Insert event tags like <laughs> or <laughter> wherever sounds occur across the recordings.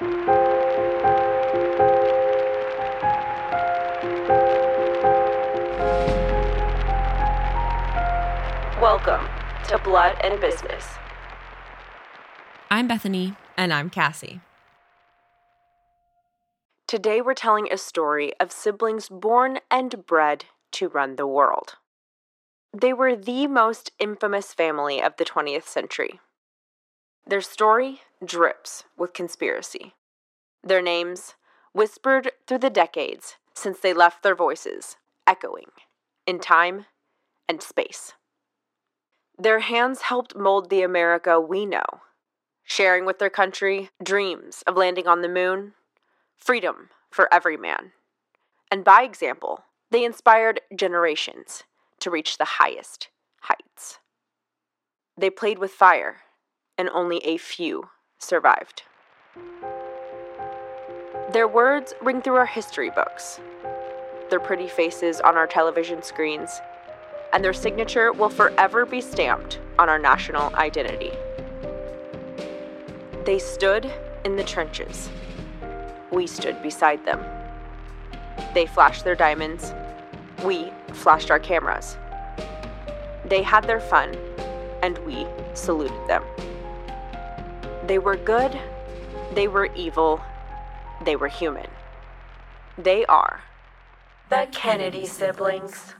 Welcome to Blood and Business. I'm Bethany. And I'm Cassie. Today we're telling a story of siblings born and bred to run the world. They were the most infamous family of the 20th century. Their story drips with conspiracy. Their names, whispered through the decades since they left their voices, echoing in time and space. Their hands helped mold the America we know, sharing with their country dreams of landing on the moon, freedom for every man. And by example, they inspired generations to reach the highest heights. They played with fire, and only a few survived. Their words ring through our history books, their pretty faces on our television screens and their signature will forever be stamped on our national identity. They stood in the trenches. We stood beside them. They flashed their diamonds. We flashed our cameras. They had their fun, and we saluted them. They were good, they were evil, they were human. They are the Kennedy siblings.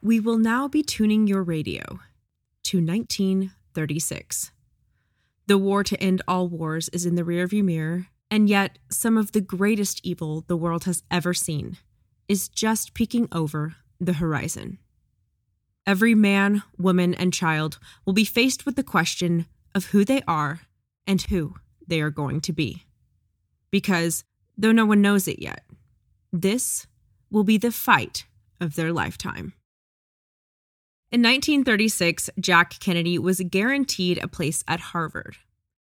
We will now be tuning your radio to 1936. The war to end all wars is in the rearview mirror, and yet some of the greatest evil the world has ever seen is just peeking over the horizon. Every man, woman, and child will be faced with the question of who they are and who they are going to be. Because, though no one knows it yet, this will be the fight of their lifetime. In 1936, Jack Kennedy was guaranteed a place at Harvard.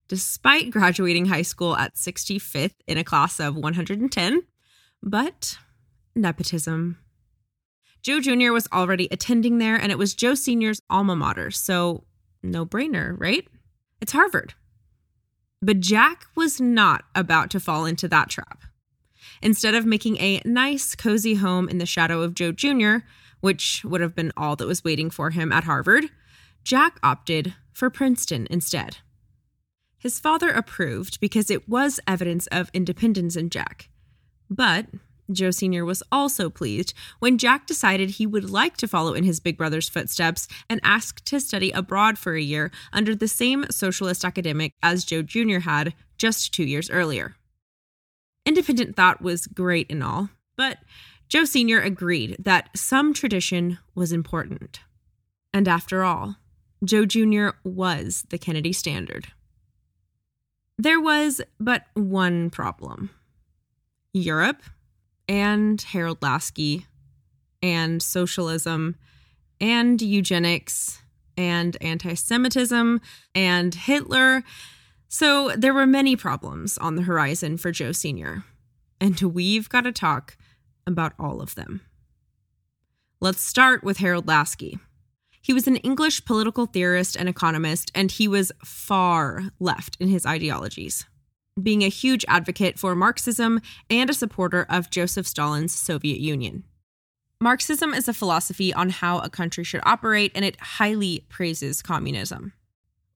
Despite graduating high school at 65th in a class of 110, but nepotism. Joe Jr. was already attending there, and it was Joe Sr.'s alma mater, so no brainer, right? It's Harvard. But Jack was not about to fall into that trap. Instead of making a nice, cozy home in the shadow of Joe Jr., which would have been all that was waiting for him at Harvard, Jack opted for Princeton instead. His father approved because it was evidence of independence in Jack. But Joe Sr. was also pleased when Jack decided he would like to follow in his big brother's footsteps and asked to study abroad for a year under the same socialist academic as Joe Jr. had just two years earlier. Independent thought was great and all, but Joe Sr. agreed that some tradition was important. And after all, Joe Jr. was the Kennedy standard. There was but one problem Europe and Harold Laski and socialism and eugenics and anti Semitism and Hitler. So there were many problems on the horizon for Joe Sr. And we've got to talk about all of them. Let's start with Harold Laski. He was an English political theorist and economist, and he was far left in his ideologies, being a huge advocate for Marxism and a supporter of Joseph Stalin's Soviet Union. Marxism is a philosophy on how a country should operate, and it highly praises communism.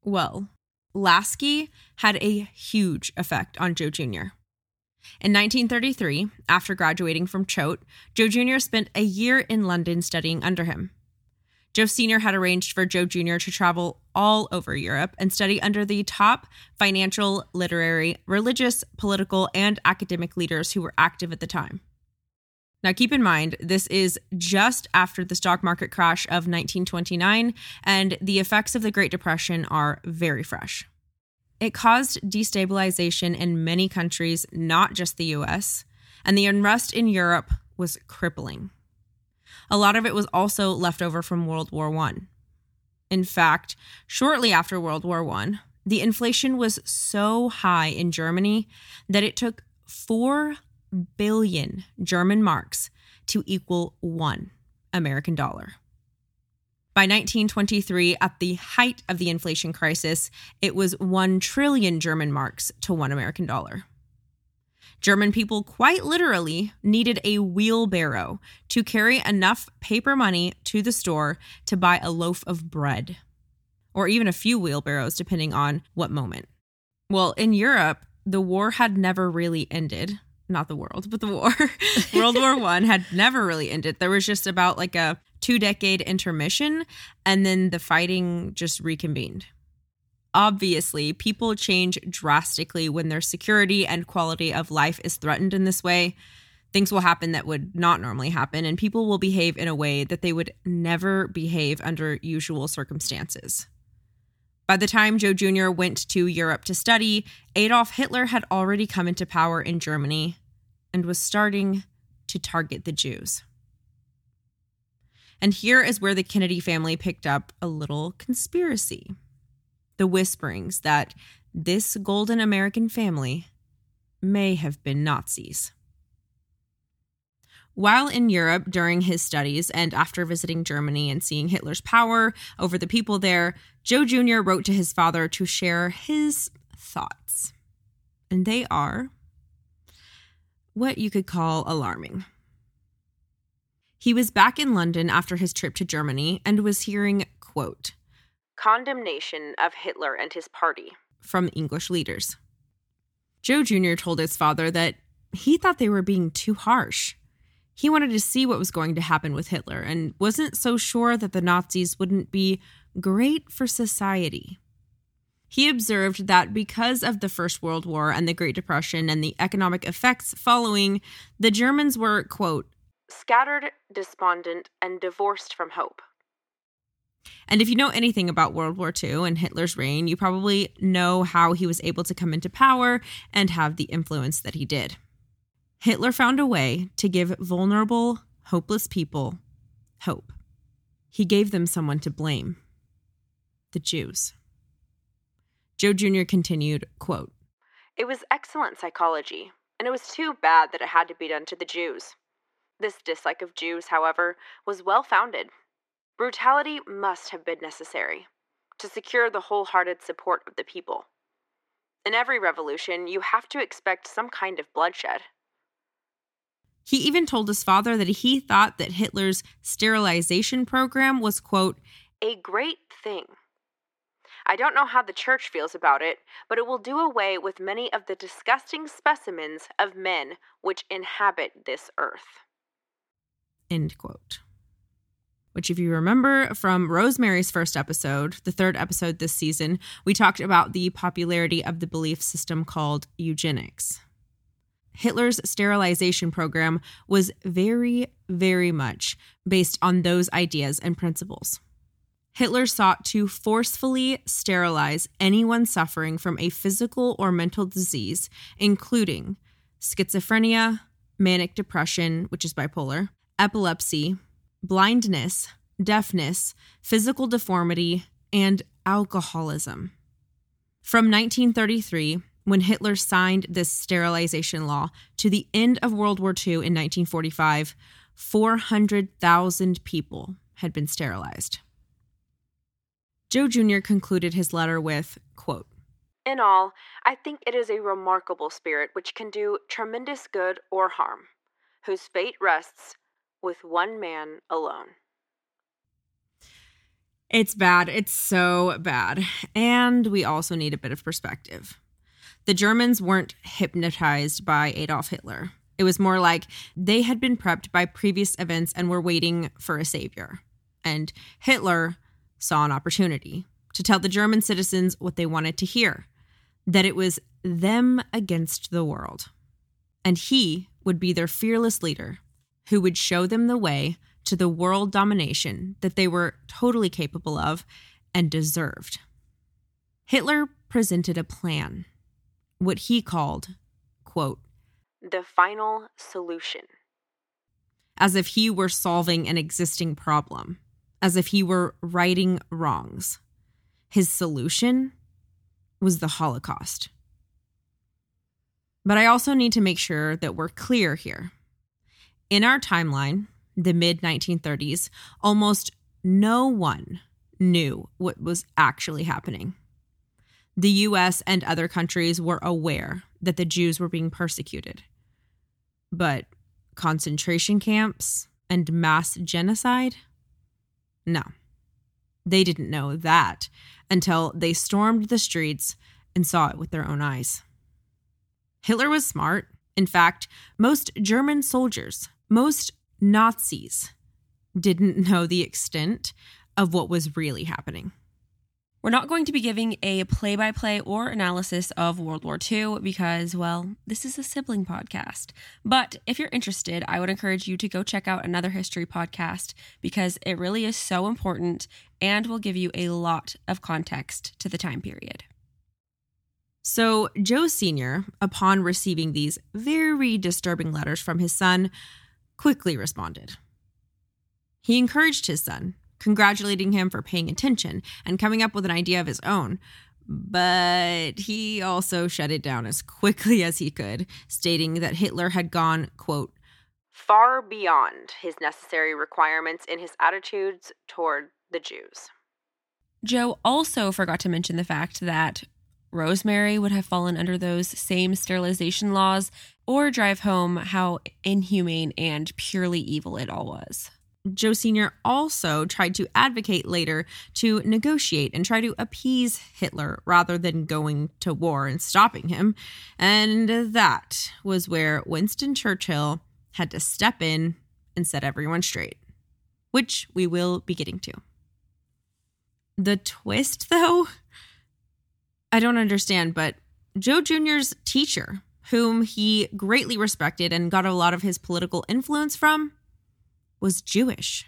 Well, Laski had a huge effect on Joe Jr. In 1933, after graduating from Choate, Joe Jr. spent a year in London studying under him. Joe Sr. had arranged for Joe Jr. to travel all over Europe and study under the top financial, literary, religious, political, and academic leaders who were active at the time. Now, keep in mind, this is just after the stock market crash of 1929, and the effects of the Great Depression are very fresh. It caused destabilization in many countries, not just the US, and the unrest in Europe was crippling. A lot of it was also left over from World War I. In fact, shortly after World War I, the inflation was so high in Germany that it took 4 billion German marks to equal one American dollar. By 1923, at the height of the inflation crisis, it was 1 trillion German marks to one American dollar. German people quite literally needed a wheelbarrow to carry enough paper money to the store to buy a loaf of bread, or even a few wheelbarrows, depending on what moment. Well, in Europe, the war had never really ended. Not the world, but the war. <laughs> world War <laughs> One had never really ended. There was just about like a two decade intermission, and then the fighting just reconvened. Obviously, people change drastically when their security and quality of life is threatened in this way. Things will happen that would not normally happen, and people will behave in a way that they would never behave under usual circumstances. By the time Joe Jr. went to Europe to study, Adolf Hitler had already come into power in Germany and was starting to target the Jews. And here is where the Kennedy family picked up a little conspiracy the whisperings that this golden American family may have been Nazis. While in Europe during his studies and after visiting Germany and seeing Hitler's power over the people there, Joe Jr. wrote to his father to share his thoughts. And they are what you could call alarming. He was back in London after his trip to Germany and was hearing, quote, condemnation of Hitler and his party from English leaders. Joe Jr. told his father that he thought they were being too harsh. He wanted to see what was going to happen with Hitler and wasn't so sure that the Nazis wouldn't be great for society. He observed that because of the First World War and the Great Depression and the economic effects following, the Germans were, quote, scattered, despondent, and divorced from hope. And if you know anything about World War II and Hitler's reign, you probably know how he was able to come into power and have the influence that he did. Hitler found a way to give vulnerable, hopeless people hope. He gave them someone to blame the Jews. Joe Jr. continued, quote, It was excellent psychology, and it was too bad that it had to be done to the Jews. This dislike of Jews, however, was well founded Brutality must have been necessary to secure the wholehearted support of the people. In every revolution, you have to expect some kind of bloodshed. He even told his father that he thought that Hitler's sterilization program was, quote, a great thing. I don't know how the church feels about it, but it will do away with many of the disgusting specimens of men which inhabit this earth. End quote which, if you remember from Rosemary's first episode, the third episode this season, we talked about the popularity of the belief system called eugenics. Hitler's sterilization program was very, very much based on those ideas and principles. Hitler sought to forcefully sterilize anyone suffering from a physical or mental disease, including schizophrenia, manic depression, which is bipolar, epilepsy, blindness, deafness, physical deformity, and alcoholism. From 1933, when Hitler signed this sterilization law, to the end of World War II in 1945, 400,000 people had been sterilized. Joe Jr. concluded his letter with, quote, In all, I think it is a remarkable spirit which can do tremendous good or harm, whose fate rests with one man alone. It's bad. It's so bad. And we also need a bit of perspective. The Germans weren't hypnotized by Adolf Hitler. It was more like they had been prepped by previous events and were waiting for a savior. And Hitler saw an opportunity to tell the German citizens what they wanted to hear that it was them against the world. And he would be their fearless leader who would show them the way to the world domination that they were totally capable of and deserved. Hitler presented a plan, what he called, quote, the final solution. As if he were solving an existing problem, as if he were righting wrongs. His solution was the Holocaust. But I also need to make sure that we're clear here. In our timeline, the mid 1930s, almost no one knew what was actually happening. The US and other countries were aware that the Jews were being persecuted. But concentration camps and mass genocide? No. They didn't know that until they stormed the streets and saw it with their own eyes. Hitler was smart. In fact, most German soldiers, most Nazis, didn't <laughs> know the extent of what was really happening. We're not going to be giving a play by play or analysis of World War II because, well, this is a sibling podcast. But if you're interested, I would encourage you to go check out another history podcast because it really is so important and will give you a lot of context to the time period. So, Joe Sr., upon receiving these very disturbing letters from his son, quickly responded. He encouraged his son, congratulating him for paying attention and coming up with an idea of his own. But he also shut it down as quickly as he could, stating that Hitler had gone, quote, far beyond his necessary requirements in his attitudes toward the Jews. Joe also forgot to mention the fact that Rosemary would have fallen under those same sterilization laws, or drive home how inhumane and purely evil it all was. Joe Sr. also tried to advocate later to negotiate and try to appease Hitler rather than going to war and stopping him. And that was where Winston Churchill had to step in and set everyone straight, which we will be getting to. The twist, though, I don't understand, but Joe Jr.'s teacher, whom he greatly respected and got a lot of his political influence from, was Jewish.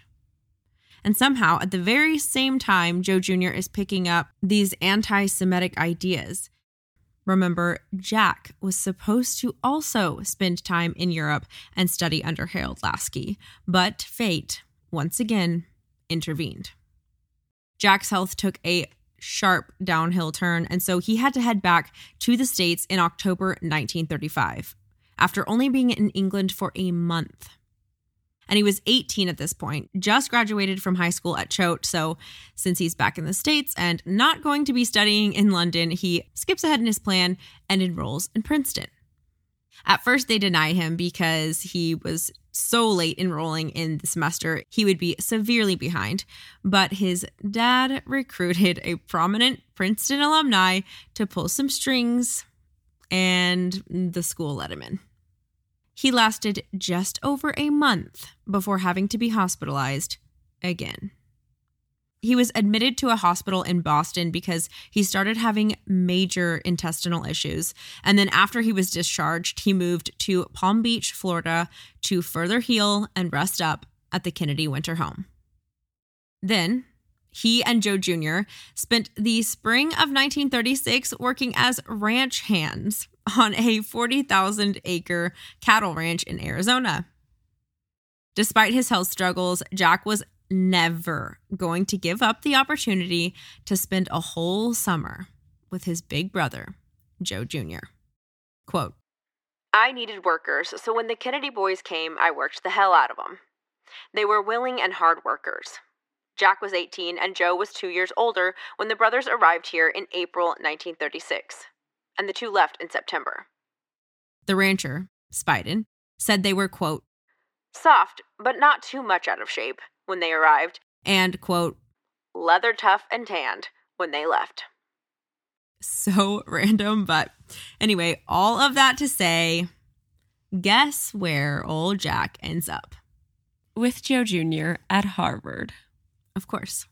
And somehow, at the very same time, Joe Jr. is picking up these anti Semitic ideas. Remember, Jack was supposed to also spend time in Europe and study under Harold Laski, but fate, once again, intervened. Jack's health took a sharp downhill turn, and so he had to head back to the States in October 1935, after only being in England for a month and he was 18 at this point, just graduated from high school at Choate. So, since he's back in the States and not going to be studying in London, he skips ahead in his plan and enrolls in Princeton. At first, they deny him because he was so late enrolling in the semester, he would be severely behind. But his dad recruited a prominent Princeton alumni to pull some strings, and the school let him in. He lasted just over a month before having to be hospitalized again. He was admitted to a hospital in Boston because he started having major intestinal issues. And then, after he was discharged, he moved to Palm Beach, Florida to further heal and rest up at the Kennedy Winter Home. Then, he and Joe Jr. spent the spring of 1936 working as ranch hands on a 40,000 acre cattle ranch in Arizona. Despite his health struggles, Jack was never going to give up the opportunity to spend a whole summer with his big brother, Joe Jr. Quote I needed workers, so when the Kennedy boys came, I worked the hell out of them. They were willing and hard workers. Jack was 18 and Joe was two years older when the brothers arrived here in April 1936, and the two left in September. The rancher, Speiden, said they were, quote, soft, but not too much out of shape when they arrived, and, quote, leather tough and tanned when they left. So <laughs> random, but anyway, all of that to say, guess where old Jack ends up? With Joe Jr. at Harvard. Of course.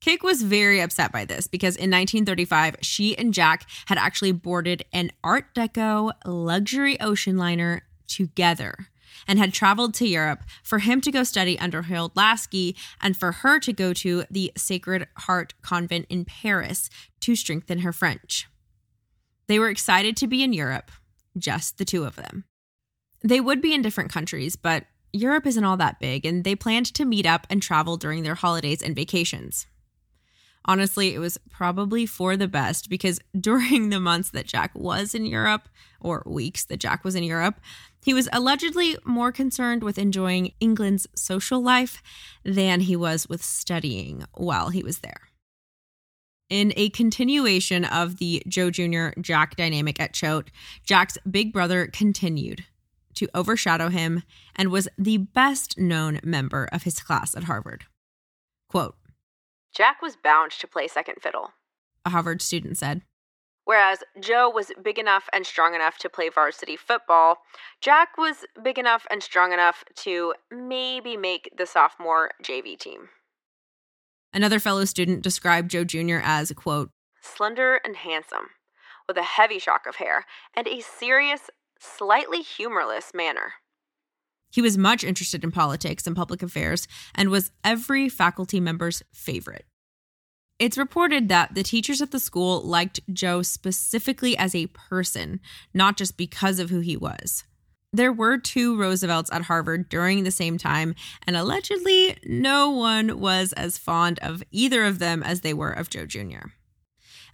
Kick was very upset by this because in 1935, she and Jack had actually boarded an Art Deco luxury ocean liner together and had traveled to Europe for him to go study under Harold Laski and for her to go to the Sacred Heart Convent in Paris to strengthen her French. They were excited to be in Europe, just the two of them. They would be in different countries, but Europe isn't all that big, and they planned to meet up and travel during their holidays and vacations. Honestly, it was probably for the best because <laughs> during the months that Jack was in Europe, or weeks that Jack was in Europe, He was allegedly more concerned with enjoying England's social life than he was with studying while he was there. In a continuation of the Joe Jr. Jack dynamic at Choate, Jack's big brother continued to overshadow him and was the best known member of his class at Harvard. Quote Jack was bound to play second fiddle, a Harvard student said. Whereas Joe was big enough and strong enough to play varsity football, Jack was big enough and strong enough to maybe make the sophomore JV team. Another fellow student described Joe Jr. as, quote, slender and handsome, with a heavy shock of hair and a serious, slightly humorless manner. He was much interested in politics and public affairs and was every faculty member's favorite. It's reported that the teachers at the school liked Joe specifically as a person, not just because of who he was. There were two Roosevelts at Harvard during the same time, and allegedly, no one was as fond of either of them as they were of Joe Jr.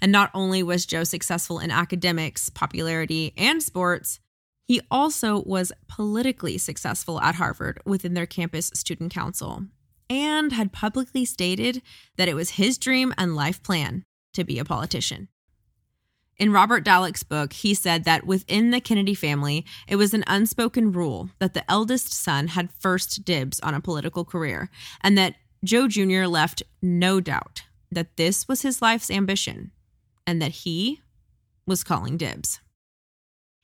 And not only was Joe successful in academics, popularity, and sports, he also was politically successful at Harvard within their campus student council and had publicly stated that it was his dream and life plan to be a politician. In Robert Dallek's book, he said that within the Kennedy family, it was an unspoken rule that the eldest son had first dibs on a political career, and that Joe Jr. left no doubt that this was his life's ambition and that he was calling dibs.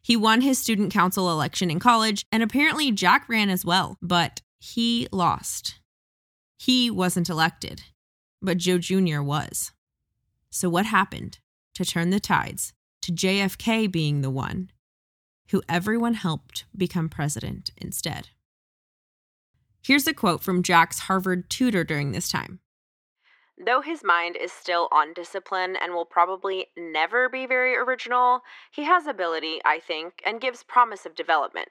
He won his student council election in college, and apparently Jack ran as well, but he lost. He wasn't elected, but Joe Jr. was. So, what happened to turn the tides to JFK being the one who everyone helped become president instead? Here's a quote from Jack's Harvard tutor during this time Though his mind is still on discipline and will probably never be very original, he has ability, I think, and gives promise of development.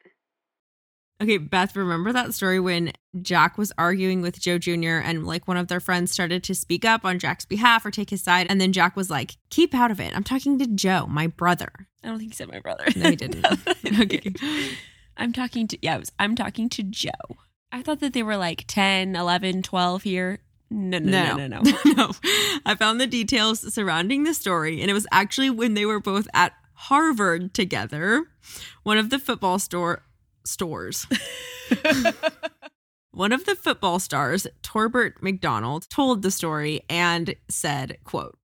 Okay, Beth, remember that story when Jack was arguing with Joe Jr. and like one of their friends started to speak up on Jack's behalf or take his side? And then Jack was like, keep out of it. I'm talking to Joe, my brother. I don't think he said my brother. No, he didn't. <laughs> okay. I'm talking to, yeah, was, I'm talking to Joe. I thought that they were like 10, 11, 12 here. No, no, no, no, no. No. <laughs> no. I found the details surrounding the story, and it was actually when they were both at Harvard together. One of the football store stores. <laughs> One of the football stars, Torbert Macdonald, told the story and said, quote,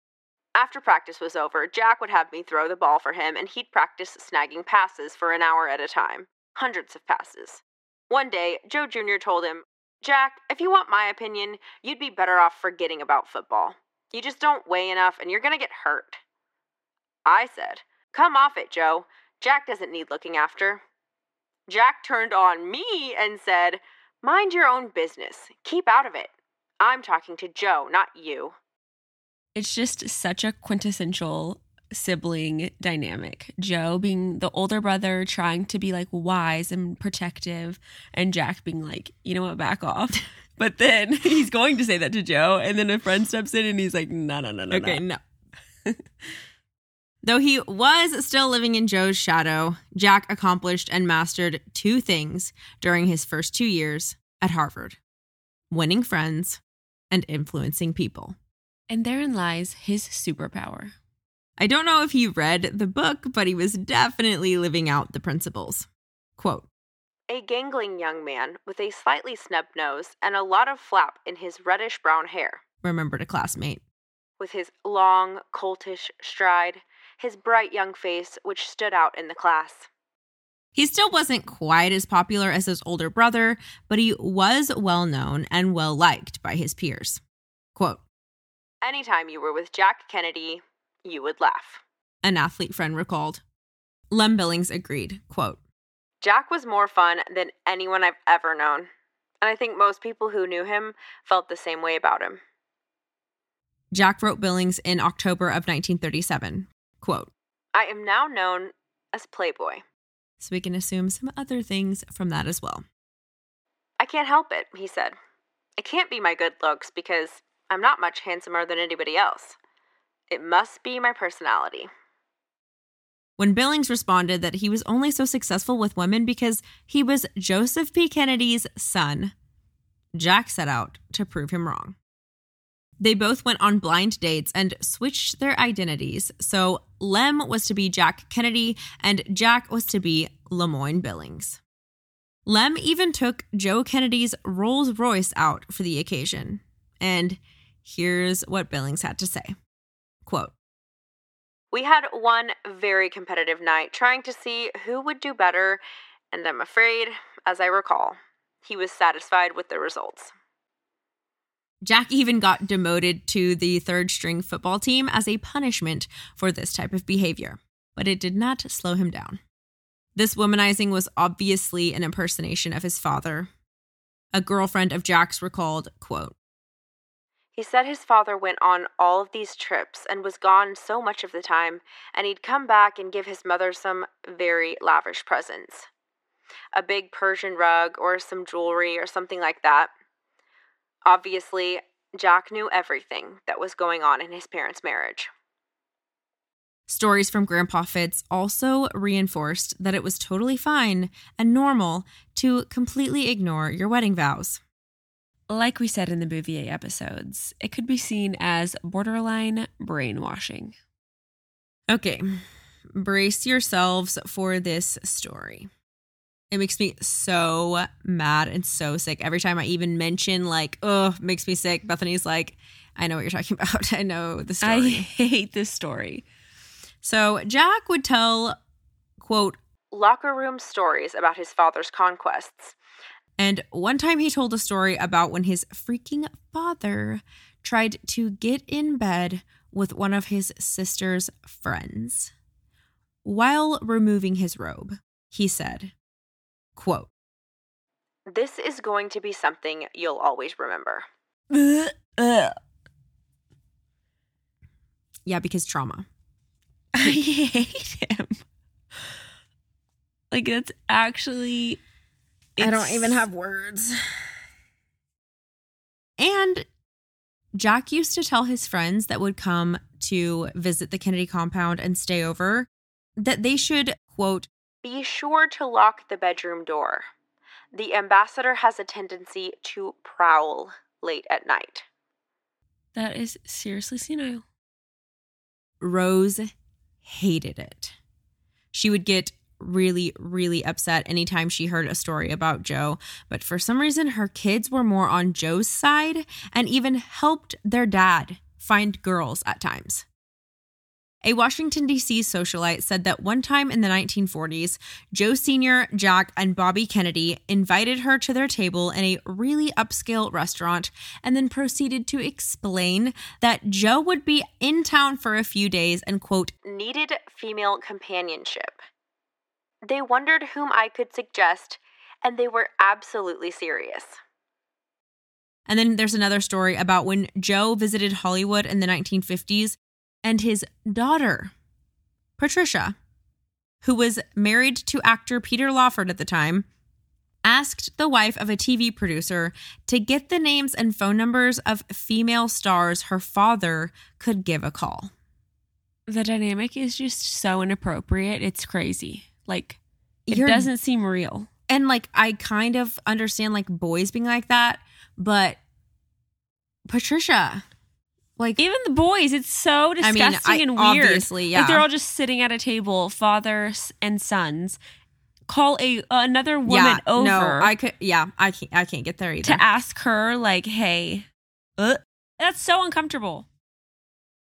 after practice was over, Jack would have me throw the ball for him, and he'd practice snagging passes for an hour at a time. Hundreds of passes. One day, Joe Jr. told him, Jack, if you want my opinion, you'd be better off forgetting about football. You just don't weigh enough and you're going to get hurt. I said, Come off it, Joe. Jack doesn't need looking after. Jack turned on me and said, Mind your own business. Keep out of it. I'm talking to Joe, not you. It's just such a quintessential sibling dynamic. Joe being the older brother, trying to be like wise and protective, and Jack being like, you know what, back off. <laughs> But then <laughs> he's going to say that to Joe, and then a friend steps in and he's like, no, no, no, no. Okay, no. no. <laughs> Though he was still living in Joe's shadow, Jack accomplished and mastered two things during his first two years at Harvard winning friends and influencing people. And therein lies his superpower. I don't know if he read the book, but he was definitely living out the principles. Quote A gangling young man with a slightly snubbed nose and a lot of flap in his reddish brown hair, remembered a classmate. With his long, coltish stride, his bright young face, which stood out in the class. He still wasn't quite as popular as his older brother, but he was well known and well liked by his peers. Quote Anytime you were with Jack Kennedy, you would laugh. An athlete friend recalled. Lem Billings agreed, quote, Jack was more fun than anyone I've ever known. And I think most people who knew him felt the same way about him. Jack wrote Billings in October of 1937, quote, I am now known as Playboy. So we can assume some other things from that as well. I can't help it, he said. It can't be my good looks because I'm not much handsomer than anybody else. It must be my personality. when Billings responded that he was only so successful with women because he was Joseph P. Kennedy's son. Jack set out to prove him wrong. They both went on blind dates and switched their identities. So Lem was to be Jack Kennedy and Jack was to be Lemoyne Billings. Lem even took Joe Kennedy's Rolls Royce out for the occasion. And here's what Billings had to say Quote, We had one very competitive night trying to see who would do better, and I'm afraid, as I recall, he was satisfied with the results. Jack even got demoted to the third string football team as a punishment for this type of behavior, but it did not slow him down. This womanizing was obviously an impersonation of his father. A girlfriend of Jack's recalled, quote, He said his father went on all of these trips and was gone so much of the time, and he'd come back and give his mother some very lavish presents. A big Persian rug or some jewelry or something like that. Obviously, Jack knew everything that was going on in his parents' marriage. Stories from Grandpa Fitz also reinforced that it was totally fine and normal to completely ignore your wedding vows. Like we said in the Bouvier episodes, it could be seen as borderline brainwashing. Okay, brace yourselves for this story. It makes me so mad and so sick every time I even mention like, oh, makes me sick. Bethany's like, I know what you're talking <laughs> about. I know the story. I hate this story. So Jack would tell, quote, locker room stories about his father's conquests. And one time he told a story about when his freaking father tried to get in bed with one of his sister's friends. While removing his robe, he said, quote, This is going to be something you'll always remember. Yeah, because trauma. <laughs> I hate him. Like that's actually I don't even have words. And Jack used to tell his friends that would come to visit the Kennedy compound and stay over that they should, quote, Be sure to lock the bedroom door. The ambassador has a tendency to prowl late at night. That is seriously senile. Rose hated it. She would get really, really upset anytime she heard a story about Joe, but for some reason, her kids were more on Joe's side and even helped their dad find girls at times. A Washington, D.C. socialite said that one time in the 1940s, Joe Sr., Jack, and Bobby Kennedy invited her to their table in a really upscale restaurant and then proceeded to explain that Joe would be in town for a few days and, quote, needed female companionship. They wondered whom I could suggest, and they were absolutely serious. And then there's another story about when Joe visited Hollywood in the 1950s and his daughter, Patricia, who was married to actor Peter Lawford at the time, asked the wife of a TV producer to get the names and phone numbers of female stars her father could give a call. The dynamic is just so inappropriate. It's crazy. Like it You're- doesn't seem real. And like, I kind of understand like boys being like that, but Patricia, like, Even the boys, it's so I disgusting mean, I- and weird. obviously, yeah. Like they're all just sitting at a table, fathers and sons. Call a another woman yeah, over no, I could, yeah, I can't, I can't get there either. to ask her, like, "Hey, uh, that's so uncomfortable."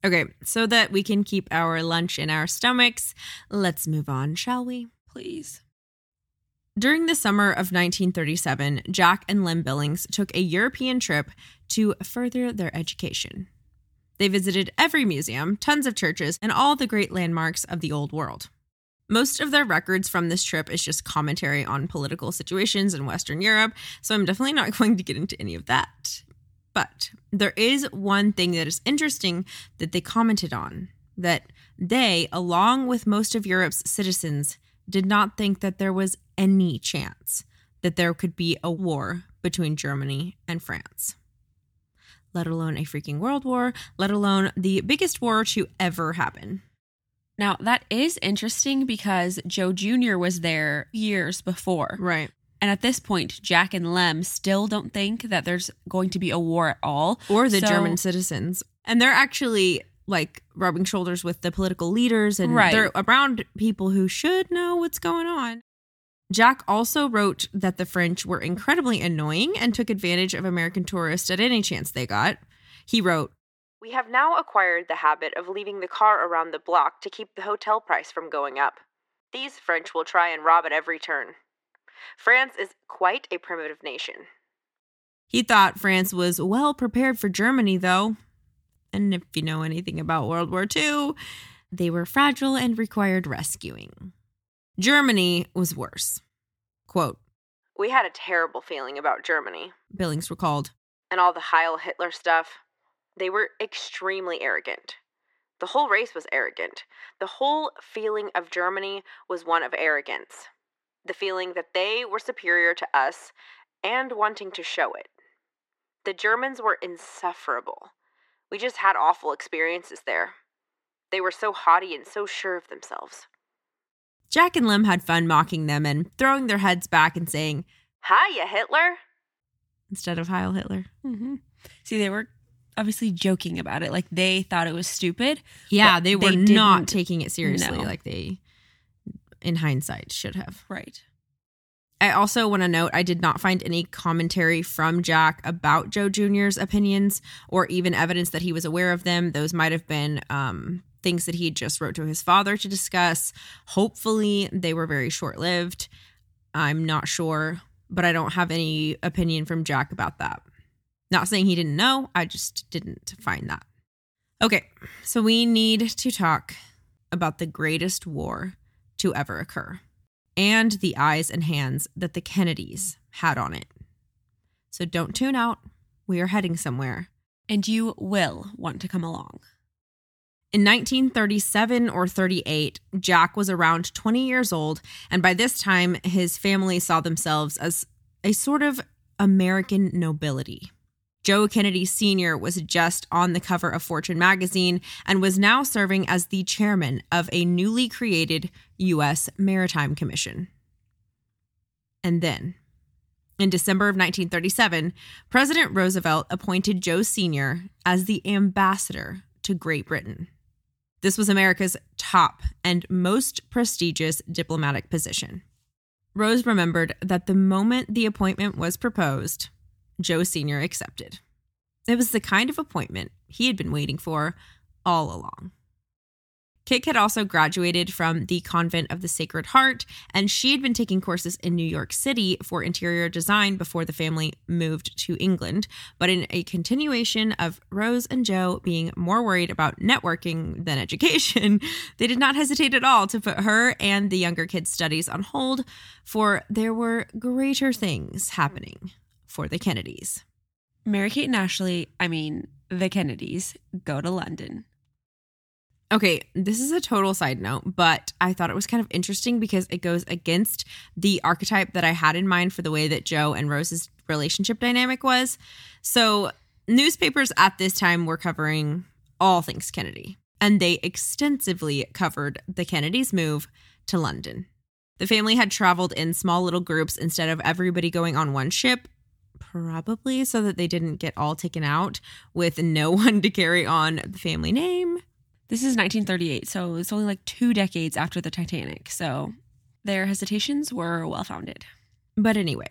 Okay, so that we can keep our lunch in our stomachs, let's move on, shall we? Please. During the summer of 1937, Jack and Lem Billings took a European trip to further their education. They visited every museum, tons of churches, and all the great landmarks of the Old World. Most of their records from this trip is just commentary on political situations in Western Europe, so I'm definitely not <laughs> going to get into any of that. But there is one thing that is interesting that they commented on that they, along with most of Europe's citizens, did not think that there was any chance that there could be a war between Germany and France. Let alone a freaking world war, let alone the biggest war to ever happen. Now, that is interesting because Joe Jr. was there years before. Right. And at this point, Jack and Lem still don't think that there's going to be a war at all. Or the So- German citizens. And they're actually like rubbing shoulders with the political leaders and Right. they're around people who should know what's going on. Jack also wrote that the French were incredibly annoying and took advantage of American tourists at any chance they got. He wrote, We have now acquired the habit of leaving the car around the block to keep the hotel price from going up. These French will try and rob at every turn. France is quite a primitive nation. He thought France was well prepared for Germany, though. And if you know anything about World War II, they were fragile and required rescuing. Germany was worse. Quote, We had a terrible feeling about Germany Billings recalled. and all the Heil Hitler stuff. They were extremely arrogant. The whole race was arrogant. The whole feeling of Germany was one of arrogance. The feeling that they were superior to us and wanting to show it. The Germans were insufferable. We just had awful experiences there. They were so haughty and so sure of themselves. Jack and Lem had fun mocking them and throwing their heads back and saying, Hiya, Hitler! instead of Heil Hitler. Mm-hmm. See, they were obviously joking about it. Like they thought it was stupid. Yeah, they were they not taking it seriously no. like they, in hindsight, should have. Right. I also want to note I did not find any commentary from Jack about Joe Jr.'s opinions or even evidence that he was aware of them. Those might have been um, things that he just wrote to his father to discuss. Hopefully, they were very short lived. I'm not sure, but I don't have any opinion from Jack about that. Not saying he didn't know, I just didn't find that. Okay, so we need to talk about the greatest war to ever occur and the eyes and hands that the Kennedys had on it. So don't tune out. We are heading somewhere. And you will want to come along. In 1937 or 38, Jack was around 20 years old, and by this time, his family saw themselves as a sort of American nobility. Joe Kennedy Sr. was just on the cover of Fortune magazine and was now serving as the chairman of a newly created U.S. Maritime Commission. And then, in December of 1937, President Roosevelt appointed Joe Sr. as the ambassador to Great Britain. This was America's top and most prestigious diplomatic position. Rose remembered that the moment the appointment was proposed, Joe Sr. accepted. It was the kind of appointment he had been waiting for all along. Kick had also graduated from the Convent of the Sacred Heart, and she had been taking courses in New York City for interior design before the family moved to England. But in a continuation of Rose and Joe being more worried about networking than <laughs> education, they did not hesitate at all to put her and the younger kids' studies on hold, for there were greater things happening for the Kennedys. Mary Kate and Ashley, I mean, the Kennedys, go to London. Okay, this is a total side note, but I thought it was kind of interesting because it goes against the archetype that I had in mind for the way that Joe and Rose's relationship dynamic was. So, newspapers at this time were covering all things Kennedy, and they extensively covered the Kennedys' move to London. The family had traveled in small little groups instead of everybody going on one ship, probably so that they didn't get all taken out with no <laughs> one to carry on the family name. This is 1938, so it's only like two decades after the Titanic. So their hesitations were well founded. But anyway,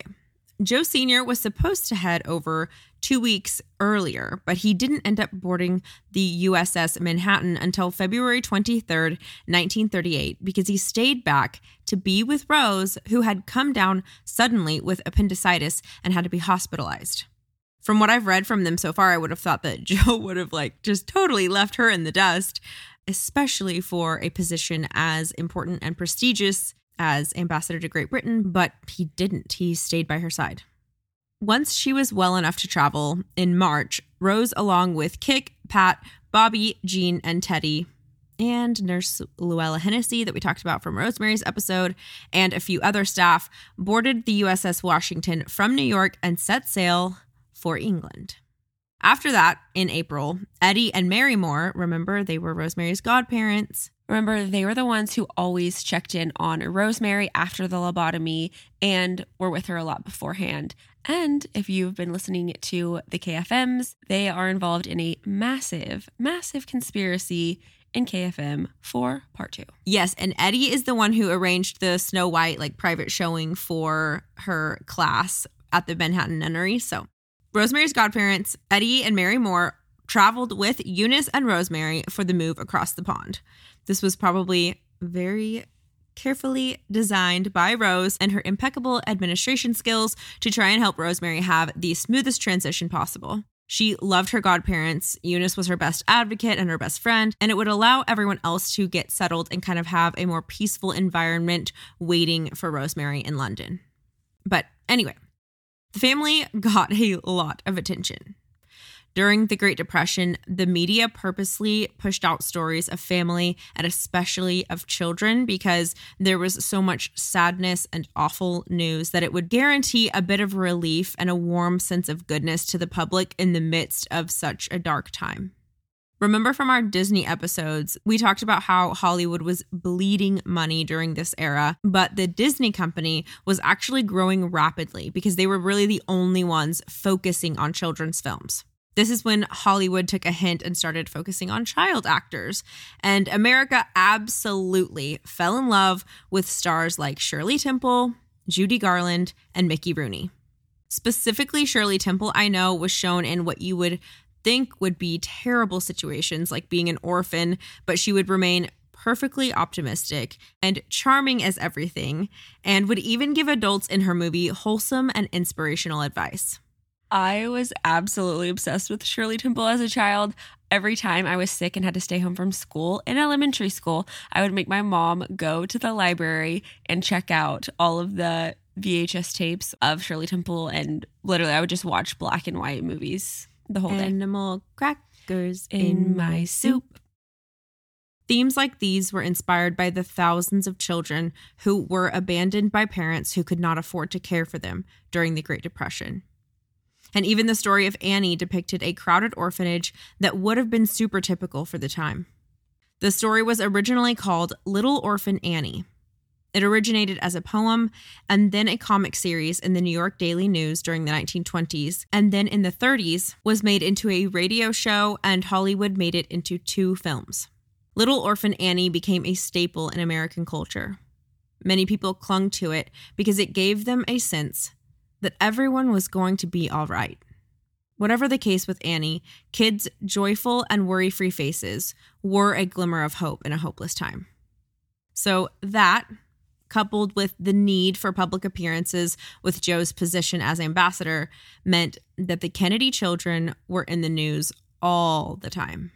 Joe Sr. was supposed to head over two weeks earlier, but he didn't end up boarding the USS Manhattan until February 23rd, 1938, because he stayed back to be with Rose, who had come down suddenly with appendicitis and had to be hospitalized. From what I've read from them so far, I would have thought that <laughs> Joe would have like just totally left her in the dust, especially for a position as important and prestigious as ambassador to Great Britain, but he didn't. He stayed by her side. Once she was well enough to travel in March, Rose, along with Kick, Pat, Bobby, Jean, and Teddy, and Nurse Luella Hennessy, that we talked about from Rosemary's episode, and a few other staff, boarded the USS Washington from New York and set sail for England. After that, in April, Eddie and Mary Moore, remember they were Rosemary's godparents, Remember, they were the ones who always checked in on Rosemary after the lobotomy and were with her a lot beforehand. And if you've been listening to the KFMs, they are involved in a massive, massive conspiracy in KFM for part two. Yes, and Eddie is the one who arranged the Snow White like private showing for her class at the Manhattan Nunnery. So, Rosemary's godparents, Eddie and Mary Moore, traveled with Eunice and Rosemary for the move across the pond. This was probably very carefully designed by Rose and her impeccable administration skills to try and help Rosemary have the smoothest transition possible. She loved her godparents. Eunice was her best advocate and her best friend, and it would allow everyone else to get settled and kind of have a more peaceful environment waiting for Rosemary in London. But anyway, the family got a lot of attention. During the Great Depression, the media purposely pushed out stories of family and especially of children because there was so much sadness and awful news that it would guarantee a bit of relief and a warm sense of goodness to the public in the midst of such a dark time. Remember from our Disney episodes, we talked about how Hollywood was bleeding money during this era, but the Disney company was actually growing rapidly because they were really the only ones focusing on children's films. This is when Hollywood took a hint and started focusing on child actors. And America absolutely fell in love with stars like Shirley Temple, Judy Garland, and Mickey Rooney. Specifically, Shirley Temple, I know, was shown in what you would think would be terrible situations like being an orphan, but she would remain perfectly optimistic and charming as everything, and would even give adults in her movie wholesome and inspirational advice. I was absolutely obsessed with Shirley Temple as a child. Every time I was sick and had to stay home from school in elementary school, I would make my mom go to the library and check out all of the VHS tapes of Shirley Temple. And literally, I would just watch black and white movies the whole day. Animal crackers in my soup. Themes like these were inspired by the thousands of children who were abandoned by parents who could not afford to care for them during the Great Depression. And even the story of Annie depicted a crowded orphanage that would have been super typical for the time. The story was originally called Little Orphan Annie. It originated as a poem and then a comic series in the New York Daily News during the 1920s, and then in the 30s was made into a radio show, and Hollywood made it into two films. Little Orphan Annie became a staple in American culture. Many people clung to it because it gave them a sense that everyone was going to be all right. Whatever the case with Annie, kids' joyful and worry free faces were a glimmer of hope in a hopeless time. So, that, coupled with the need for public appearances with Joe's position as ambassador, meant that the Kennedy children were in the news all the time.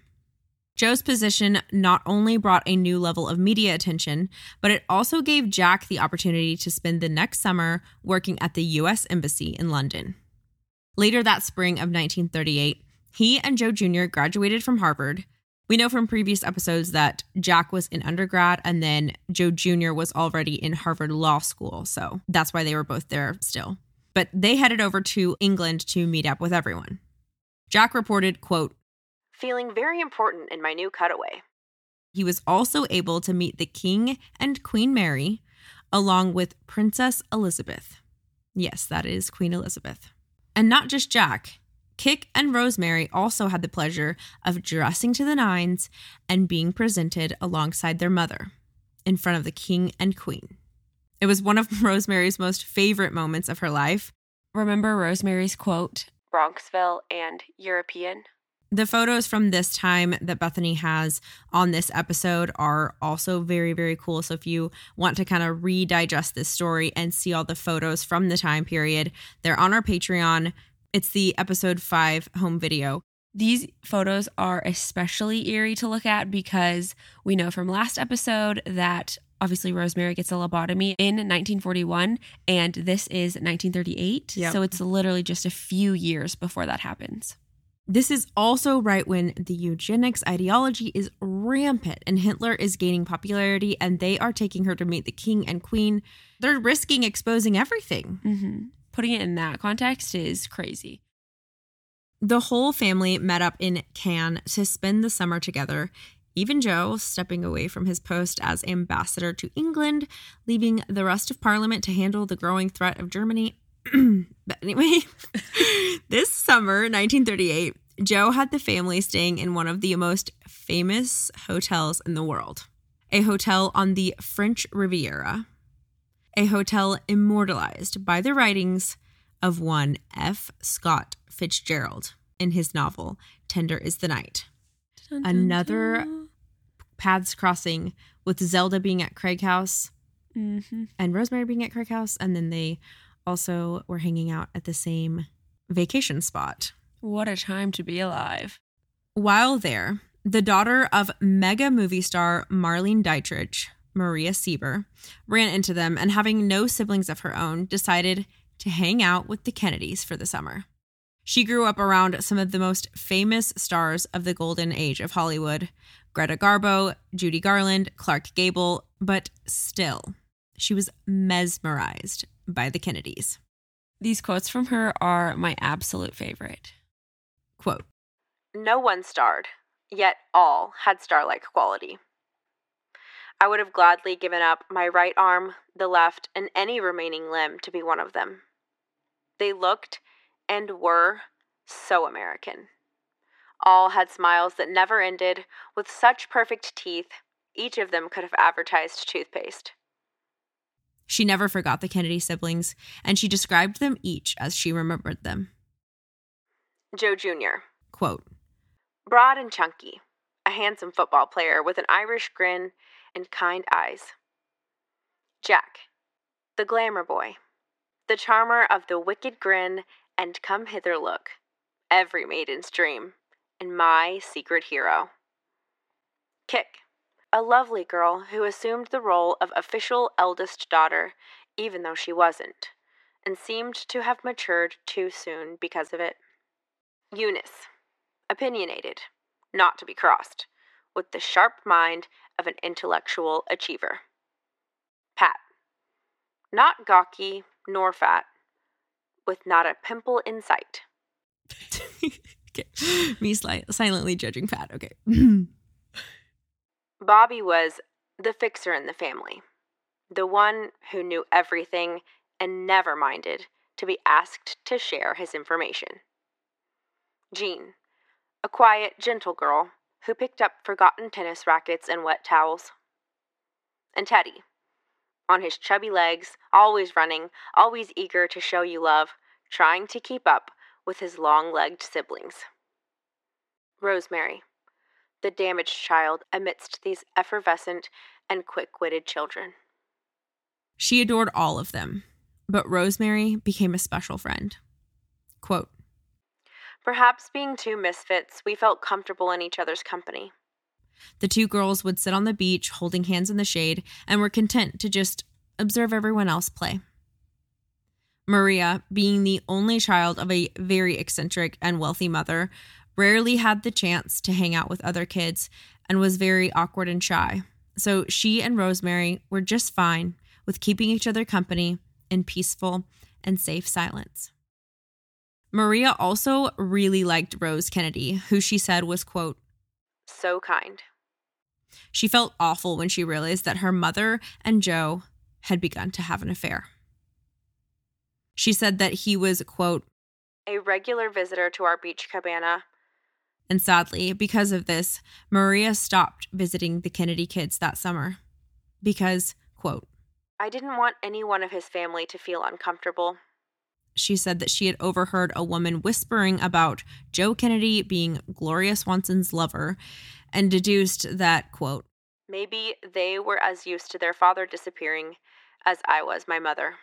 Joe's position not only brought a new level of media attention, but it also gave Jack the opportunity to spend the next summer working at the U.S. Embassy in London. Later that spring of 1938, he and Joe Jr. graduated from Harvard. We know from previous episodes that Jack was in undergrad and then Joe Jr. was already in Harvard Law School, so that's why they were both there still. But they headed over to England to meet up with everyone. Jack reported, quote, feeling very important in my new cutaway. He was also able to meet the King and Queen Mary, along with Princess Elizabeth. Yes, that is Queen Elizabeth. And not just Jack. Kick and Rosemary also had the pleasure of dressing to the nines and being presented alongside their mother in front of the king and queen. It was one of <laughs> Rosemary's most favorite moments of her life. Remember Rosemary's quote Bronxville and European? The photos from this time that Bethany has on this episode are also very, very cool. So, if you want to kind of redigest this story and see all the photos from the time period, they're on our Patreon. It's the episode five home video. These photos are especially eerie to look at because we know from last episode that obviously Rosemary gets a lobotomy in 1941 and this is 1938. Yep. So it's literally just a few years before that happens. This is also right when the eugenics ideology is rampant and Hitler is gaining popularity and they are taking her to meet the king and queen. They're risking exposing everything. Mm-hmm. Putting it in that context is crazy. The whole family met up in Cannes to spend the summer together. even Joe stepping away from his post as ambassador to England, leaving the rest of Parliament to handle the growing threat of Germany. <clears throat> but anyway, <laughs> this summer, 1938, Joe had the family staying in one of the most famous hotels in the world, a hotel on the French Riviera, a hotel immortalized by the writings of one F. Scott Fitzgerald in his novel, Tender is the Night. Dun, dun, Another dun. paths crossing with Zelda being at Craig House Mhm. and Rosemary being at Craig House. And then they also were hanging out at the same vacation spot. What a time to be alive. While there, the daughter of mega movie star Marlene Dietrich, Maria Sieber, ran into them and, having no siblings of her own, decided to hang out with the Kennedys for the summer. She grew up around some of the most famous stars of the golden age of Hollywood Greta Garbo, Judy Garland, Clark Gable, but still, she was mesmerized by the Kennedys. These quotes from her are my absolute favorite. Quote, No one starred, yet all had star like quality. I would have gladly given up my right arm, the left, and any remaining limb to be one of them. They looked and were so American. All had smiles that never ended, with such perfect teeth, each of them could have advertised toothpaste. She never forgot the Kennedy siblings, and she described them each as she remembered them. Joe Jr., Quote, broad and chunky, a handsome football player with an Irish grin and kind eyes. Jack, the glamour boy, the charmer of the wicked grin and come hither look, every maiden's dream, and my secret hero. Kick, a lovely girl who assumed the role of official eldest daughter, even though she wasn't, and seemed to have matured too soon because of it. Eunice, opinionated, not to be crossed, with the sharp mind of an intellectual achiever. Pat, not gawky nor fat, with not a pimple in sight. <laughs> okay. Me sli- silently judging Pat. Okay. <laughs> Bobby was the fixer in the family, the one who knew everything and never minded to be asked to share his information. Jean, a quiet, gentle girl who picked up forgotten tennis rackets and wet towels. And Teddy, on his chubby legs, always running, always eager to show you love, trying to keep up with his long legged siblings. Rosemary, the damaged child amidst these effervescent and quick witted children. she adored all of them, but Rosemary became a special friend. Quote, Perhaps being two misfits, we felt comfortable in each other's company. the two girls would sit on the beach holding hands in the shade and were content to just observe everyone else play. Maria, being the only child of a very eccentric and wealthy mother, rarely had the chance to hang out with other kids and was very awkward and shy. So she and Rosemary were just fine with keeping each other company in peaceful and safe silence. Maria also really liked Rose Kennedy, who she said was, quote, So kind. she felt awful when she realized that her mother and Joe had begun to have an affair. She said that he was, quote, A regular visitor to our beach cabana. and sadly, because of this, Maria stopped visiting the Kennedy kids that summer. Because, quote, I didn't want any one of his family to feel uncomfortable. She said that she had overheard a woman whispering about Joe Kennedy being Gloria Swanson's lover and deduced that, quote, Maybe they were as used to their father disappearing as I was my mother.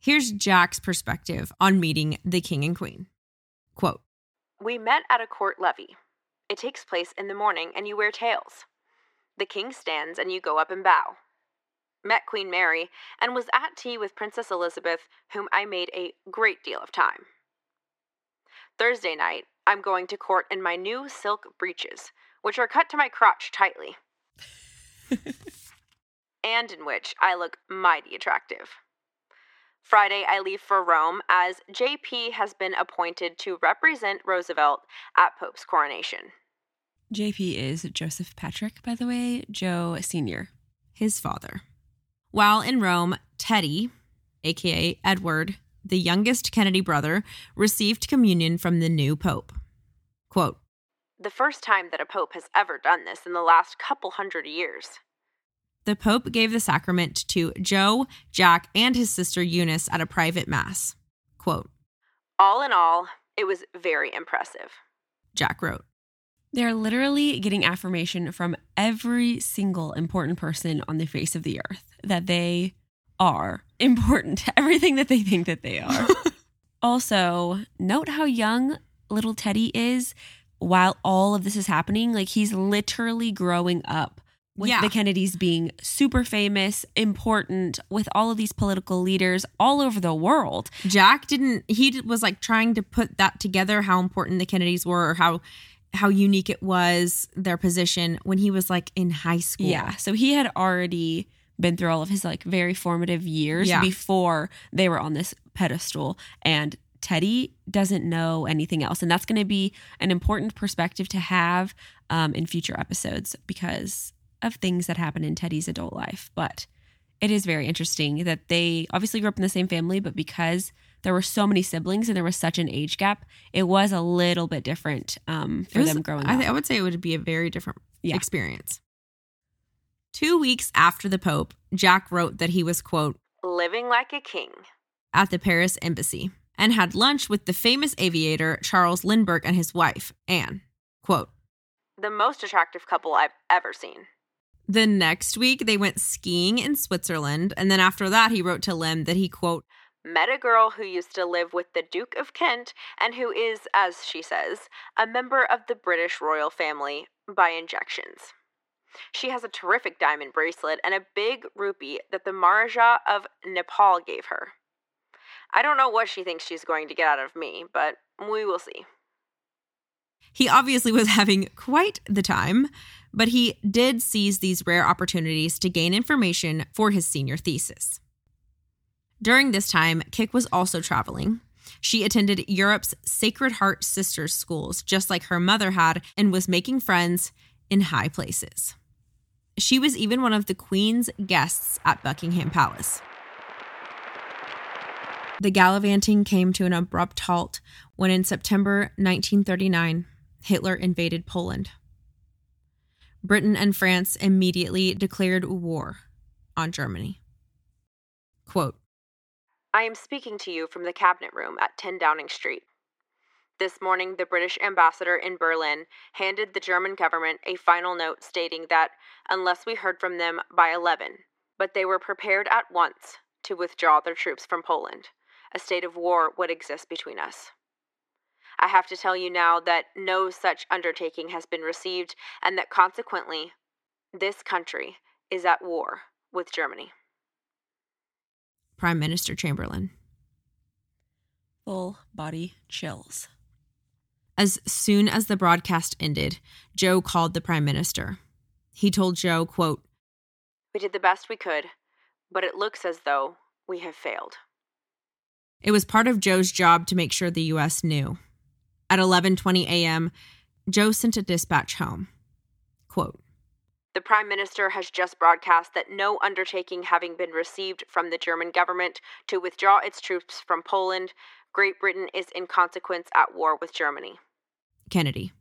here's Jack's perspective on meeting the king and queen. Quote, We met at a court levee. It takes place in the morning, and you wear tails. The king stands, and you go up and bow. Met Queen Mary, and was at tea with Princess Elizabeth, whom I made a great deal of time. Thursday night, I'm going to court in my new silk breeches, which are cut to my crotch tightly, and in which I look mighty attractive. Friday, I leave for Rome as JP has been appointed to represent Roosevelt at Pope's coronation. JP is Joseph Patrick, by the way, Joe Sr., his father. While in Rome, Teddy, aka Edward, the youngest Kennedy brother, received communion from the new pope. Quote, the first time that a pope has ever done this in the last couple hundred years. The pope gave the sacrament to Joe, Jack, and his sister Eunice at a private mass. Quote, All in all, it was very impressive. Jack wrote. They're literally getting affirmation from every single important person on the face of the earth that they are important, to <laughs> everything that they think that they are. <laughs> also, note how young little Teddy is while all of this is happening. Like he's literally growing up with yeah. the Kennedys being super famous, important, with all of these political leaders all over the world. Jack didn't, he was like trying to put that together, how important the Kennedys were, or how. How unique it was, their position when he was like in high school. Yeah. So he had already been through all of his like very formative years yeah. before they were on this pedestal. And Teddy doesn't know anything else. And that's going to be an important perspective to have um, in future episodes because of things that happen in Teddy's adult life. But it is very interesting that they obviously grew up in the same family, but because there were so many siblings and there was such an age gap, it was a little bit different um, for was, them growing I up. I would say it would be a very different yeah. experience. Two weeks after the Pope, Jack wrote that he was, quote, living like a king at the Paris embassy and had lunch with the famous aviator Charles Lindbergh and his wife, Anne. Quote, the most attractive couple I've ever seen. The next week, they went skiing in Switzerland. And then after that, he wrote to Lem that he, quote, met a girl who used to live with the Duke of Kent and who is, as she says, a member of the British royal family by injections. She has a terrific diamond bracelet and a big rupee that the Maharaja of Nepal gave her. I don't know what she thinks she's going to get out of me, but we will see. He obviously was having quite the time, but he did seize these rare opportunities to gain information for his senior thesis. During this time, Kick was also traveling. She attended Europe's Sacred Heart Sisters schools, just like her mother had, and was making friends in high places. She was even one of the Queen's guests at Buckingham Palace. The gallivanting came to an abrupt halt when, in September 1939, Hitler invaded Poland. Britain and France immediately declared war on Germany. Quote I am speaking to you from the cabinet room at 10 Downing Street. This morning, the British ambassador in Berlin handed the German government a final note stating that unless we heard from them by 11, but they were prepared at once to withdraw their troops from Poland, a state of war would exist between us. I have to tell you now that no such undertaking has been received, and that consequently, this country is at war with Germany. Prime Minister Chamberlain. Full body chills. As soon as the broadcast ended, Joe called the Prime Minister. He told Joe, quote, We did the best we could, but it looks as though we have failed. It was part of Joe's job to make sure the US knew. At 11:20 a.m., Joe sent a dispatch home. Quote, the Prime Minister has just broadcast that no undertaking having been received from the German government to withdraw its troops from Poland, Great Britain is in consequence at war with Germany. Kennedy.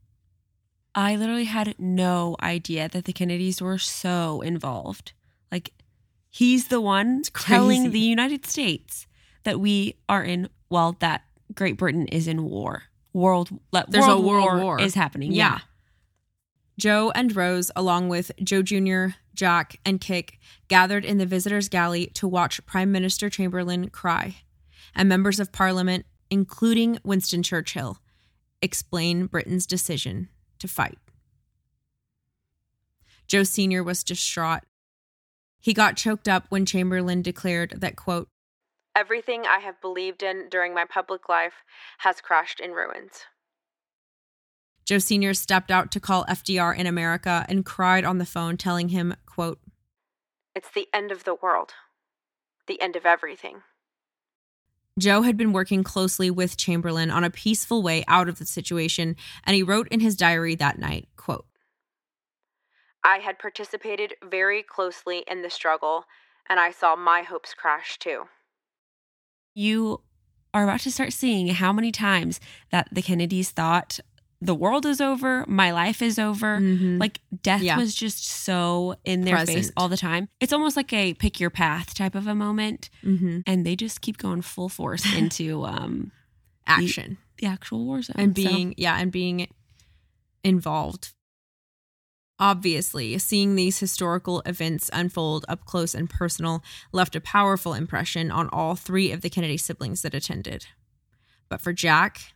I literally had no idea that the Kennedys were so involved. Like, he's the one telling the United States that we are in, well, that Great Britain is in war world there's world a world war, war, is happening. Yeah. yeah. Joe and Rose, along with Joe Jr., Jack, and Kick, gathered in the visitors' galley to watch Prime Minister Chamberlain cry, and members of Parliament, including Winston Churchill, explain Britain's decision to fight. Joe Sr. was distraught. He got choked up when Chamberlain declared that, quote, Everything I have believed in during my public life has crashed in ruins. Joe Sr. stepped out to call FDR in America and cried on the phone, telling him, quote, It's the end of the world, the end of everything. Joe had been working closely with Chamberlain on a peaceful way out of the situation, and he wrote in his diary that night, quote, I had participated very closely in the struggle, and I saw my hopes crash too. You are about to start seeing how many times that the Kennedys thought the world is over, my life is over. Mhm. Like death Yeah. was just so in their face all the time. It's almost like a pick your path type of a moment. Mhm. And they just keep going full force <laughs> into um, action the actual war zone. and So- being yeah and being involved obviously seeing these historical events unfold up close and personal left a powerful impression on all three of the kennedy siblings that attended but for jack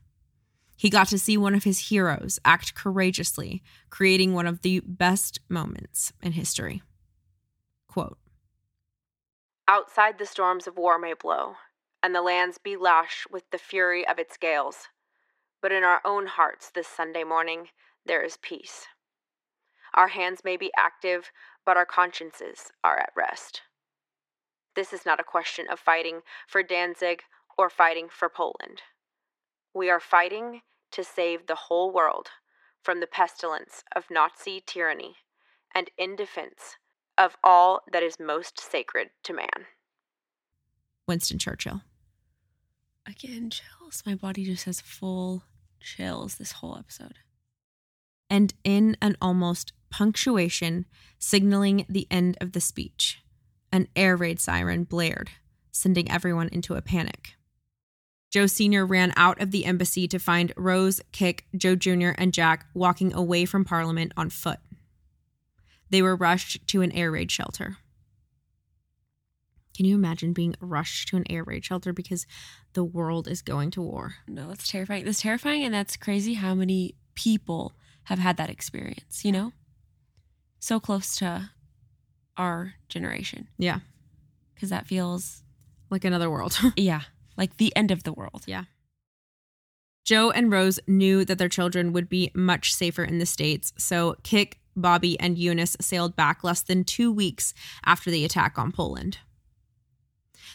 he got to see one of his heroes act courageously creating one of the best moments in history quote Outside the storms of war may blow, and the lands be lashed with the fury of its gales. But in our own hearts this Sunday morning there is peace. Our hands may be active, but our consciences are at rest. This is not a question of fighting for Danzig or fighting for Poland. We are fighting to save the whole world from the pestilence of Nazi tyranny and in defense of all that is most sacred to man. winston churchill again chills. My body just has full chills this whole episode. and in an almost punctuation signaling the end of the speech, an air raid siren blared, sending everyone into a panic. Joe Sr. ran out of the embassy to find Rose, Kick, Joe Jr., and Jack walking away from Parliament on foot. They were rushed to an air raid shelter. Can you imagine being rushed to an air raid shelter because the world is going to war? No, that's terrifying. That's terrifying, and that's crazy how many people have had that experience, you know? So close to our generation. Yeah, Because that feels, like another world. <laughs> yeah, like the end of the world. Yeah. Joe and Rose knew that their children would be much safer in the States, so Kick, Bobby, and Eunice sailed back less than two weeks after the attack on Poland.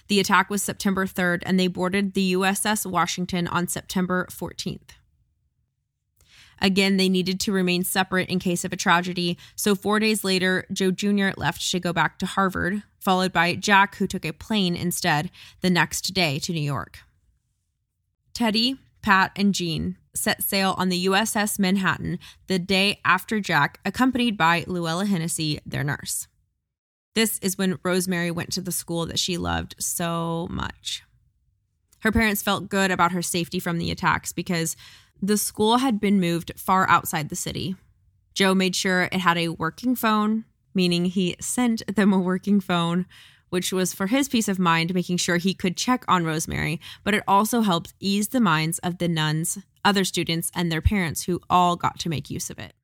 The attack was September 3rd, and they boarded the USS Washington on September 14th. Again, they needed to remain separate in case of a tragedy, so four days later, Joe Jr. left to go back to Harvard, followed by Jack, who took a plane instead the next day to New York. Teddy, Pat, and Jean set sail on the USS Manhattan the day after Jack, accompanied by Luella Hennessy, their nurse. This is when Rosemary went to the school that she loved so much. Her parents felt good about her safety from the attacks because the school had been moved far outside the city. Joe made sure it had a working phone, meaning he sent them a working phone, which was for his peace of mind, making sure he could check on Rosemary, but it also helped ease the minds of the nuns, other students, and their parents who all got to make use of it.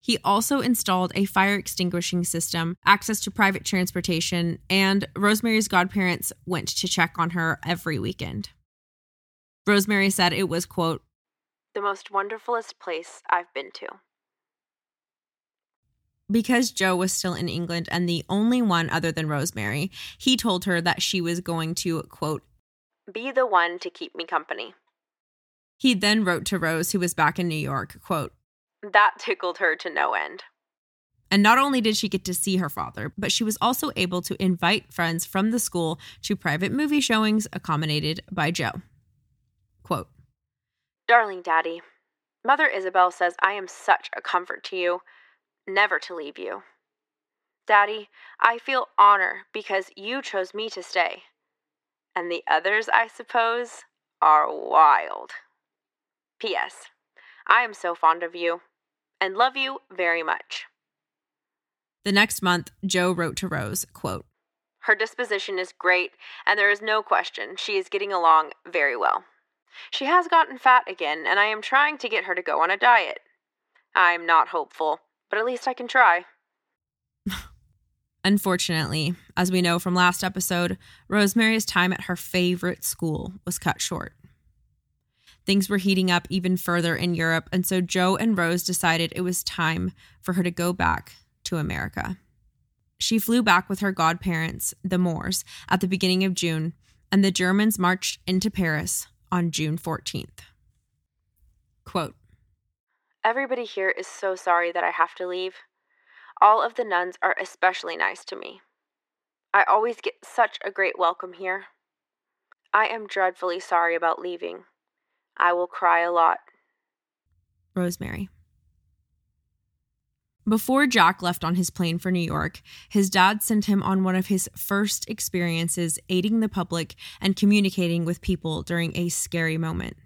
He also installed a fire extinguishing system, access to private transportation, and Rosemary's godparents went to check on her every weekend. Rosemary said it was, quote, The most wonderfulest place I've been to. because Joe was still in England and the only one other than Rosemary, he told her that she was going to, quote, Be the one to keep me company. he then wrote to Rose, who was back in New York, quote, That tickled her to no end. And not only did she get to see her father, but she was also able to invite friends from the school to private movie showings accommodated by Joe. Darling Daddy, Mother Isabel says I am such a comfort to you, never to leave you. Daddy, I feel honor because you chose me to stay. And the others, I suppose, are wild. P.S. I am so fond of you and love you very much. the next month, Joe wrote to Rose, quote, Her disposition is great, and there is no question she is getting along very well. She has gotten fat again, and I am trying to get her to go on a diet. I'm not hopeful, but at least I can try. Unfortunately, as we know from last episode, Rosemary's time at her favorite school was cut short. Things were heating up even further in Europe, and so Joe and Rose decided it was time for her to go back to America. She flew back with her godparents, the Moores, at the beginning of June, and the Germans marched into Paris on June 14th. Quote, Everybody here is so sorry that I have to leave. All of the nuns are especially nice to me. I always get such a great welcome here. I am dreadfully sorry about leaving. I will cry a lot. Rosemary. Before Jack left on his plane for New York, his dad sent him on one of his first experiences aiding the public and communicating with people during a scary moment.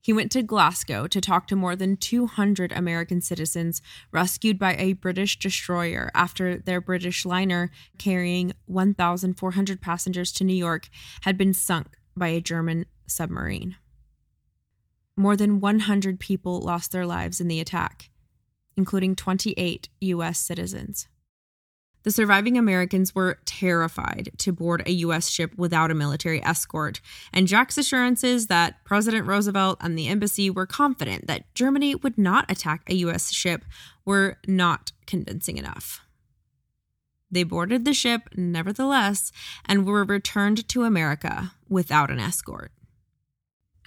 He went to Glasgow to talk to more than 200 American citizens rescued by a British destroyer after their British liner carrying 1,400 passengers to New York had been sunk by a German submarine. More than 100 people lost their lives in the attack, including 28 U.S. citizens. The surviving Americans were terrified to board a U.S. ship without a military escort, and Jack's assurances that President Roosevelt and the embassy were confident that Germany would not attack a U.S. ship were not convincing enough. They boarded the ship, nevertheless, and were returned to America without an escort.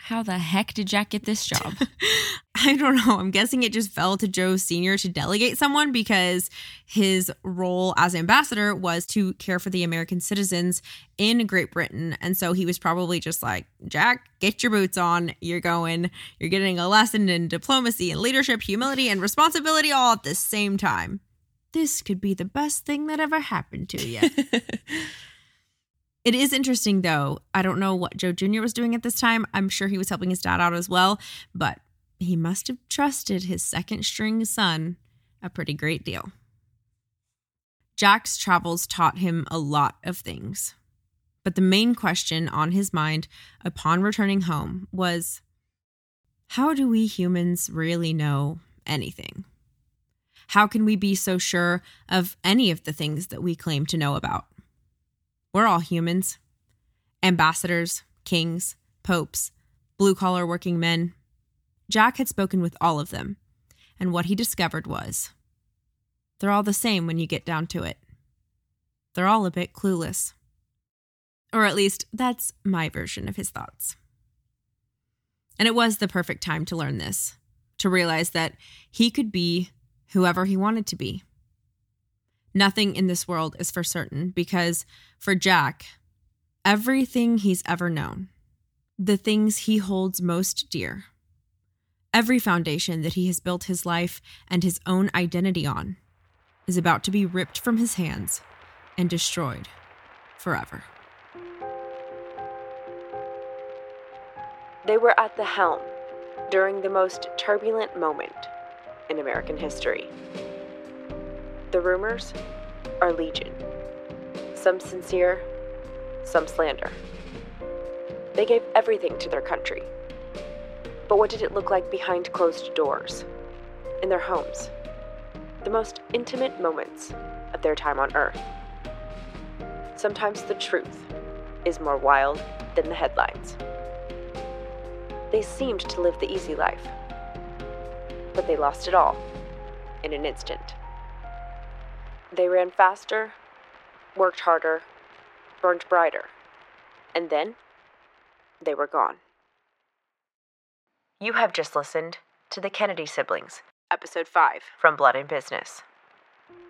How the heck did Jack get this job? <laughs> I don't know. I'm guessing it just fell to Joe Sr. to delegate someone because his role as ambassador was to care for the American citizens in Great Britain. And so he was probably just like, Jack, get your boots on. You're going, you're getting a lesson in diplomacy and leadership, humility, and responsibility all at the same time. This could be the best thing that ever happened to you. <laughs> It is interesting though. I don't know what Joe Jr. was doing at this time. I'm sure he was helping his dad out as well, but he must have trusted his second string son a pretty great deal. Jack's travels taught him a lot of things. But the main question on his mind upon returning home was how do we humans really know anything? How can we be so sure of any of the things that we claim to know about? We're all humans ambassadors, kings, popes, blue collar working men. Jack had spoken with all of them, and what he discovered was they're all the same when you get down to it. They're all a bit clueless. Or at least, that's my version of his thoughts. And it was the perfect time to learn this, to realize that he could be whoever he wanted to be. Nothing in this world is for certain because for Jack, everything he's ever known, the things he holds most dear, every foundation that he has built his life and his own identity on, is about to be ripped from his hands and destroyed forever. They were at the helm during the most turbulent moment in American history. The rumors are legion, some sincere, some slander. They gave everything to their country. But what did it look like behind closed doors, in their homes, the most intimate moments of their time on Earth? Sometimes the truth is more wild than the headlines. They seemed to live the easy life, but they lost it all in an instant. They ran faster, worked harder, burned brighter, and then they were gone. You have just listened to The Kennedy Siblings, Episode 5 from Blood and Business.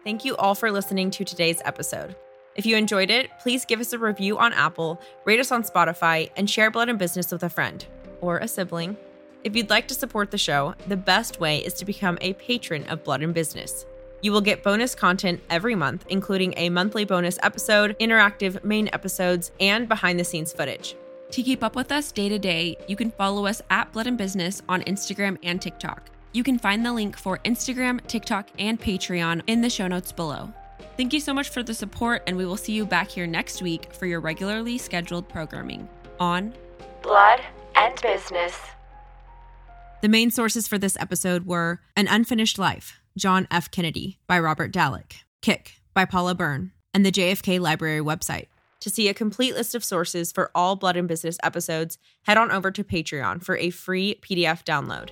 Thank you all for listening to today's episode. If you enjoyed it, please give us a review on Apple, rate us on Spotify, and share Blood and Business with a friend or a sibling. If you'd like to support the show, the best way is to become a patron of Blood and Business. You will get bonus content every month, including a monthly bonus episode, interactive main episodes, and behind the scenes footage. To keep up with us day to day, you can follow us at Blood and Business on Instagram and TikTok. You can find the link for Instagram, TikTok, and Patreon in the show notes below. Thank you so much for the support, and we will see you back here next week for your regularly scheduled programming on Blood and Business. The main sources for this episode were An Unfinished Life John F. Kennedy by Robert Dallek, Kick by Paula Byrne, and the JFK Library website. To see a complete list of sources for all Blood and Business episodes, head on over to Patreon for a free PDF download.